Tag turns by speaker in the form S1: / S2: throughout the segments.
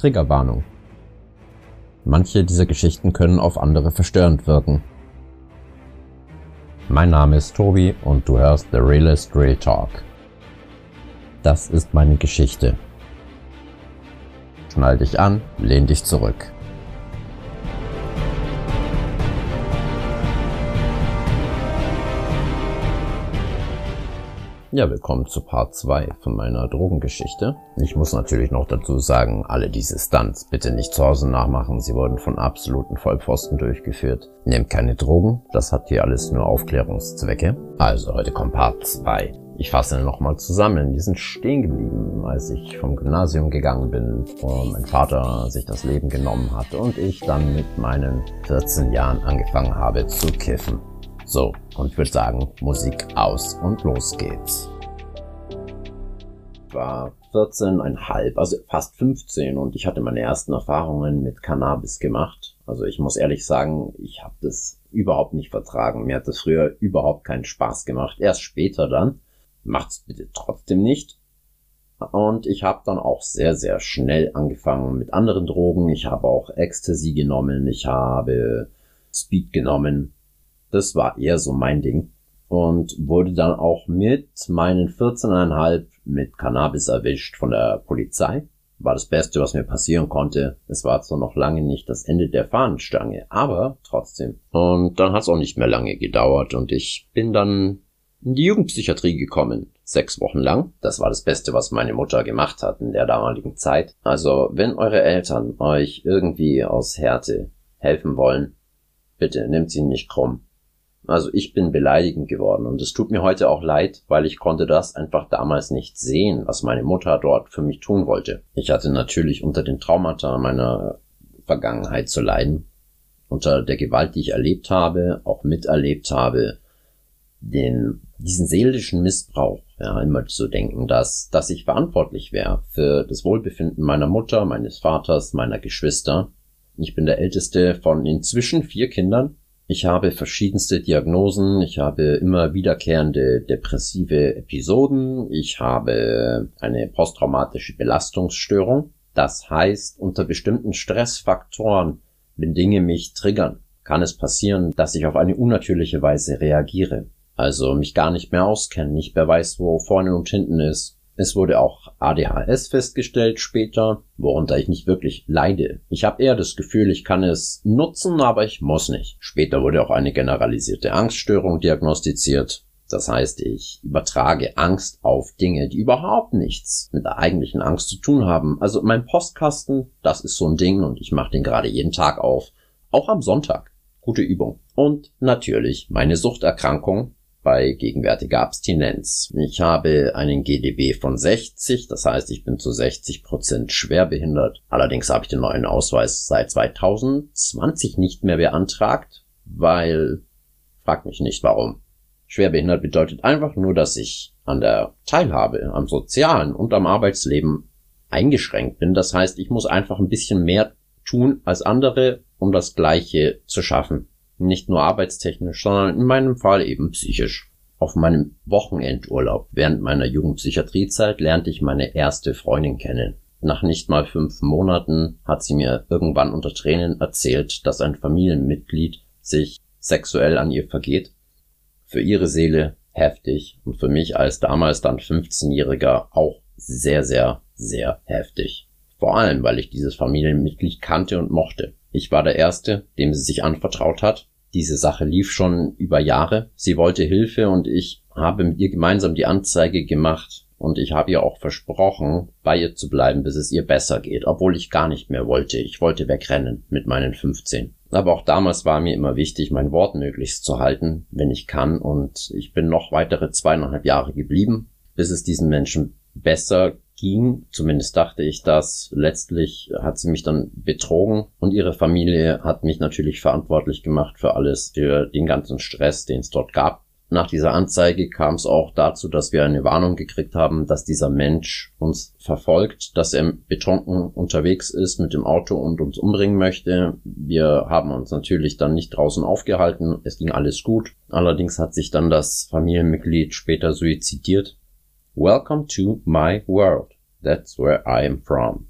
S1: Triggerwarnung. Manche dieser Geschichten können auf andere verstörend wirken. Mein Name ist Tobi und du hörst The Realist Real Talk. Das ist meine Geschichte. Schnall dich an, lehn dich zurück. Ja, willkommen zu Part 2 von meiner Drogengeschichte. Ich muss natürlich noch dazu sagen, alle diese Stunts bitte nicht zu Hause nachmachen. Sie wurden von absoluten Vollpfosten durchgeführt. Nehmt keine Drogen, das hat hier alles nur Aufklärungszwecke. Also heute kommt Part 2. Ich fasse nochmal zusammen. Die sind stehen geblieben, als ich vom Gymnasium gegangen bin, wo mein Vater sich das Leben genommen hat und ich dann mit meinen 14 Jahren angefangen habe zu kiffen. So, und ich würde sagen, Musik aus und los geht's. War 14,5, also fast 15 und ich hatte meine ersten Erfahrungen mit Cannabis gemacht. Also ich muss ehrlich sagen, ich habe das überhaupt nicht vertragen. Mir hat das früher überhaupt keinen Spaß gemacht. Erst später dann. Macht's bitte trotzdem nicht. Und ich habe dann auch sehr, sehr schnell angefangen mit anderen Drogen. Ich habe auch Ecstasy genommen, ich habe Speed genommen das war eher so mein Ding. Und wurde dann auch mit meinen 14,5 mit Cannabis erwischt von der Polizei. War das Beste, was mir passieren konnte. Es war zwar noch lange nicht das Ende der Fahnenstange, aber trotzdem. Und dann hat es auch nicht mehr lange gedauert und ich bin dann in die Jugendpsychiatrie gekommen. Sechs Wochen lang. Das war das Beste, was meine Mutter gemacht hat in der damaligen Zeit. Also, wenn eure Eltern euch irgendwie aus Härte helfen wollen, bitte nehmt sie nicht krumm. Also ich bin beleidigend geworden und es tut mir heute auch leid, weil ich konnte das einfach damals nicht sehen, was meine Mutter dort für mich tun wollte. Ich hatte natürlich unter den Traumata meiner Vergangenheit zu leiden, unter der Gewalt, die ich erlebt habe, auch miterlebt habe, den, diesen seelischen Missbrauch, ja, immer zu denken, dass, dass ich verantwortlich wäre für das Wohlbefinden meiner Mutter, meines Vaters, meiner Geschwister. Ich bin der älteste von inzwischen vier Kindern ich habe verschiedenste Diagnosen, ich habe immer wiederkehrende depressive Episoden, ich habe eine posttraumatische Belastungsstörung. Das heißt, unter bestimmten Stressfaktoren, wenn Dinge mich triggern, kann es passieren, dass ich auf eine unnatürliche Weise reagiere. Also mich gar nicht mehr auskenne, nicht mehr weiß, wo vorne und hinten ist, es wurde auch ADHS festgestellt später, worunter ich nicht wirklich leide. Ich habe eher das Gefühl, ich kann es nutzen, aber ich muss nicht. Später wurde auch eine generalisierte Angststörung diagnostiziert. Das heißt, ich übertrage Angst auf Dinge, die überhaupt nichts mit der eigentlichen Angst zu tun haben. Also mein Postkasten, das ist so ein Ding und ich mache den gerade jeden Tag auf. Auch am Sonntag. Gute Übung. Und natürlich meine Suchterkrankung, bei gegenwärtiger Abstinenz. Ich habe einen GDB von 60, das heißt, ich bin zu 60 Prozent schwerbehindert. Allerdings habe ich den neuen Ausweis seit 2020 nicht mehr beantragt, weil, frag mich nicht warum. Schwerbehindert bedeutet einfach nur, dass ich an der Teilhabe, am sozialen und am Arbeitsleben eingeschränkt bin. Das heißt, ich muss einfach ein bisschen mehr tun als andere, um das Gleiche zu schaffen. Nicht nur arbeitstechnisch, sondern in meinem Fall eben psychisch. Auf meinem Wochenendurlaub während meiner Jugendpsychiatriezeit lernte ich meine erste Freundin kennen. Nach nicht mal fünf Monaten hat sie mir irgendwann unter Tränen erzählt, dass ein Familienmitglied sich sexuell an ihr vergeht. Für ihre Seele heftig und für mich als damals dann 15-Jähriger auch sehr, sehr, sehr heftig. Vor allem, weil ich dieses Familienmitglied kannte und mochte. Ich war der Erste, dem sie sich anvertraut hat diese Sache lief schon über Jahre. Sie wollte Hilfe und ich habe mit ihr gemeinsam die Anzeige gemacht und ich habe ihr auch versprochen, bei ihr zu bleiben, bis es ihr besser geht, obwohl ich gar nicht mehr wollte. Ich wollte wegrennen mit meinen 15. Aber auch damals war mir immer wichtig, mein Wort möglichst zu halten, wenn ich kann, und ich bin noch weitere zweieinhalb Jahre geblieben, bis es diesen Menschen besser ging. Zumindest dachte ich das. Letztlich hat sie mich dann betrogen und ihre Familie hat mich natürlich verantwortlich gemacht für alles, für den ganzen Stress, den es dort gab. Nach dieser Anzeige kam es auch dazu, dass wir eine Warnung gekriegt haben, dass dieser Mensch uns verfolgt, dass er betrunken unterwegs ist mit dem Auto und uns umbringen möchte. Wir haben uns natürlich dann nicht draußen aufgehalten. Es ging alles gut. Allerdings hat sich dann das Familienmitglied später suizidiert Welcome to my world. That's where I am from.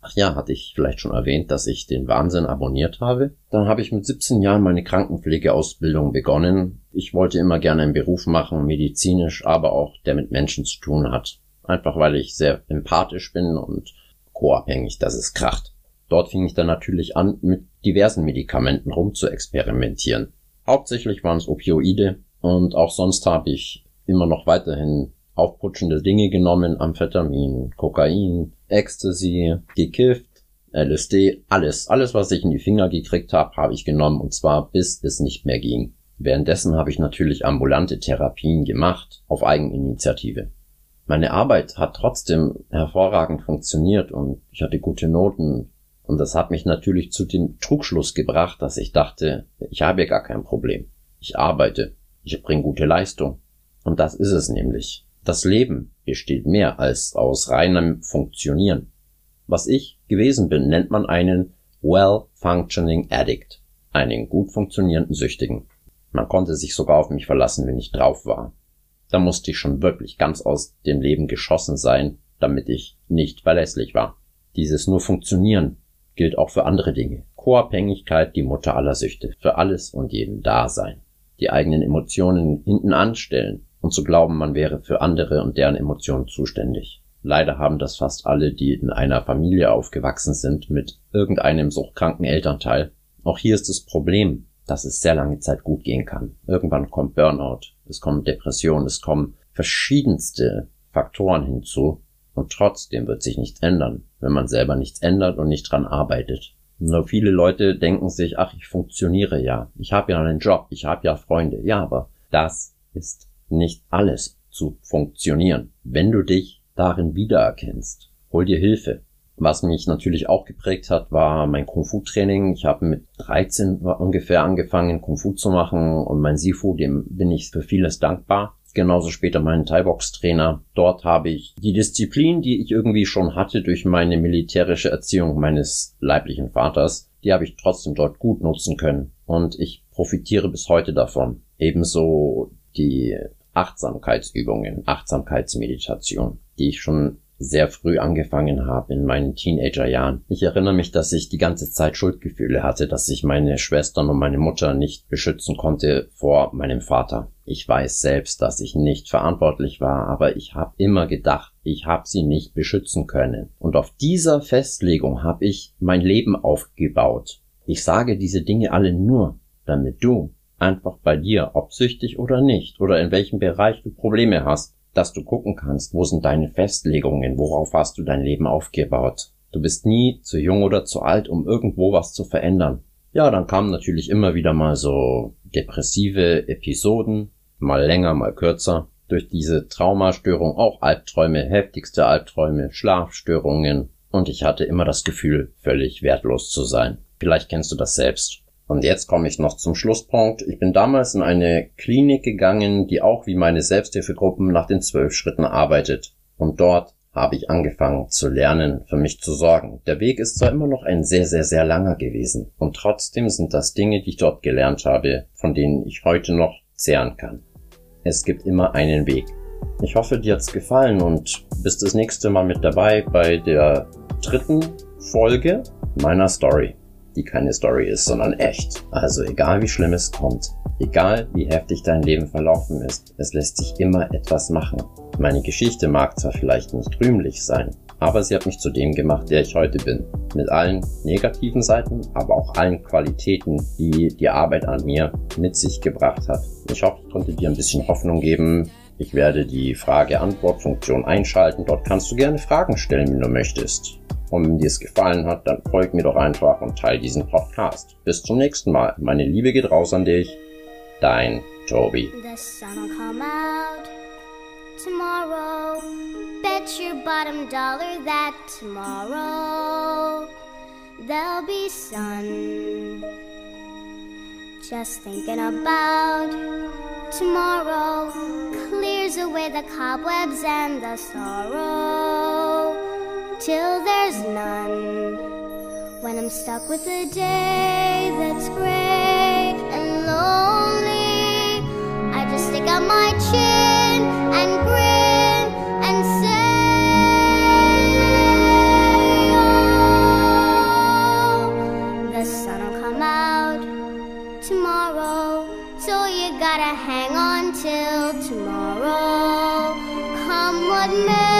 S1: Ach ja, hatte ich vielleicht schon erwähnt, dass ich den Wahnsinn abonniert habe. Dann habe ich mit 17 Jahren meine Krankenpflegeausbildung begonnen. Ich wollte immer gerne einen Beruf machen, medizinisch, aber auch der mit Menschen zu tun hat. Einfach weil ich sehr empathisch bin und co-abhängig, dass es kracht. Dort fing ich dann natürlich an, mit diversen Medikamenten rum zu experimentieren. Hauptsächlich waren es Opioide und auch sonst habe ich immer noch weiterhin aufputschende Dinge genommen, Amphetamin, Kokain, Ecstasy, gekifft, LSD, alles, alles, was ich in die Finger gekriegt habe, habe ich genommen und zwar bis es nicht mehr ging. Währenddessen habe ich natürlich ambulante Therapien gemacht, auf Eigeninitiative. Meine Arbeit hat trotzdem hervorragend funktioniert und ich hatte gute Noten. Und das hat mich natürlich zu dem Trugschluss gebracht, dass ich dachte, ich habe ja gar kein Problem. Ich arbeite, ich bringe gute Leistung. Und das ist es nämlich. Das Leben besteht mehr als aus reinem Funktionieren. Was ich gewesen bin, nennt man einen well-functioning addict, einen gut funktionierenden Süchtigen. Man konnte sich sogar auf mich verlassen, wenn ich drauf war. Da musste ich schon wirklich ganz aus dem Leben geschossen sein, damit ich nicht verlässlich war. Dieses nur Funktionieren gilt auch für andere Dinge. Co-Abhängigkeit, die Mutter aller Süchte, für alles und jeden da sein. Die eigenen Emotionen hinten anstellen und zu glauben, man wäre für andere und deren Emotionen zuständig. Leider haben das fast alle, die in einer Familie aufgewachsen sind, mit irgendeinem suchtkranken Elternteil. Auch hier ist das Problem, dass es sehr lange Zeit gut gehen kann. Irgendwann kommt Burnout, es kommen Depressionen, es kommen verschiedenste Faktoren hinzu und trotzdem wird sich nichts ändern, wenn man selber nichts ändert und nicht dran arbeitet. Nur viele Leute denken sich, ach, ich funktioniere ja, ich habe ja einen Job, ich habe ja Freunde. Ja, aber das ist nicht alles zu funktionieren. Wenn du dich darin wiedererkennst, hol dir Hilfe. Was mich natürlich auch geprägt hat, war mein Kung-Fu-Training. Ich habe mit 13 ungefähr angefangen, Kung-Fu zu machen und mein Sifu, dem bin ich für vieles dankbar. Genauso später meinen Thai-Box-Trainer. Dort habe ich die Disziplin, die ich irgendwie schon hatte durch meine militärische Erziehung meines leiblichen Vaters, die habe ich trotzdem dort gut nutzen können. Und ich profitiere bis heute davon. Ebenso die Achtsamkeitsübungen, Achtsamkeitsmeditation, die ich schon sehr früh angefangen habe in meinen Teenagerjahren. Ich erinnere mich, dass ich die ganze Zeit Schuldgefühle hatte, dass ich meine Schwestern und meine Mutter nicht beschützen konnte vor meinem Vater. Ich weiß selbst, dass ich nicht verantwortlich war, aber ich habe immer gedacht, ich habe sie nicht beschützen können. Und auf dieser Festlegung habe ich mein Leben aufgebaut. Ich sage diese Dinge alle nur, damit du einfach bei dir, ob süchtig oder nicht, oder in welchem Bereich du Probleme hast, dass du gucken kannst, wo sind deine Festlegungen, worauf hast du dein Leben aufgebaut. Du bist nie zu jung oder zu alt, um irgendwo was zu verändern. Ja, dann kamen natürlich immer wieder mal so depressive Episoden, mal länger, mal kürzer. Durch diese Traumastörung auch Albträume, heftigste Albträume, Schlafstörungen und ich hatte immer das Gefühl, völlig wertlos zu sein. Vielleicht kennst du das selbst. Und jetzt komme ich noch zum Schlusspunkt. Ich bin damals in eine Klinik gegangen, die auch wie meine Selbsthilfegruppen nach den zwölf Schritten arbeitet. Und dort habe ich angefangen zu lernen, für mich zu sorgen. Der Weg ist zwar immer noch ein sehr, sehr, sehr langer gewesen. Und trotzdem sind das Dinge, die ich dort gelernt habe, von denen ich heute noch zehren kann. Es gibt immer einen Weg. Ich hoffe, dir hat's gefallen und bist das nächste Mal mit dabei bei der dritten Folge meiner Story die keine Story ist, sondern echt. Also egal wie schlimm es kommt, egal wie heftig dein Leben verlaufen ist, es lässt sich immer etwas machen. Meine Geschichte mag zwar vielleicht nicht rühmlich sein, aber sie hat mich zu dem gemacht, der ich heute bin. Mit allen negativen Seiten, aber auch allen Qualitäten, die die Arbeit an mir mit sich gebracht hat. Ich hoffe, ich konnte dir ein bisschen Hoffnung geben. Ich werde die Frage-Antwort-Funktion einschalten. Dort kannst du gerne Fragen stellen, wenn du möchtest. Und wenn dir es gefallen hat, dann folg mir doch einfach und teile diesen Podcast. Bis zum nächsten Mal. Meine Liebe geht raus an dich. Dein Tobi. The sun'll come out tomorrow. Bet your bottom dollar that tomorrow there'll be sun. Just thinking about tomorrow clears away the cobwebs and the sorrow. till there's none. When I'm stuck with a day that's gray and lonely, I just stick out my chin and grin and say, Oh, the sun'll come out tomorrow, so you
S2: gotta hang on till tomorrow. Come what may.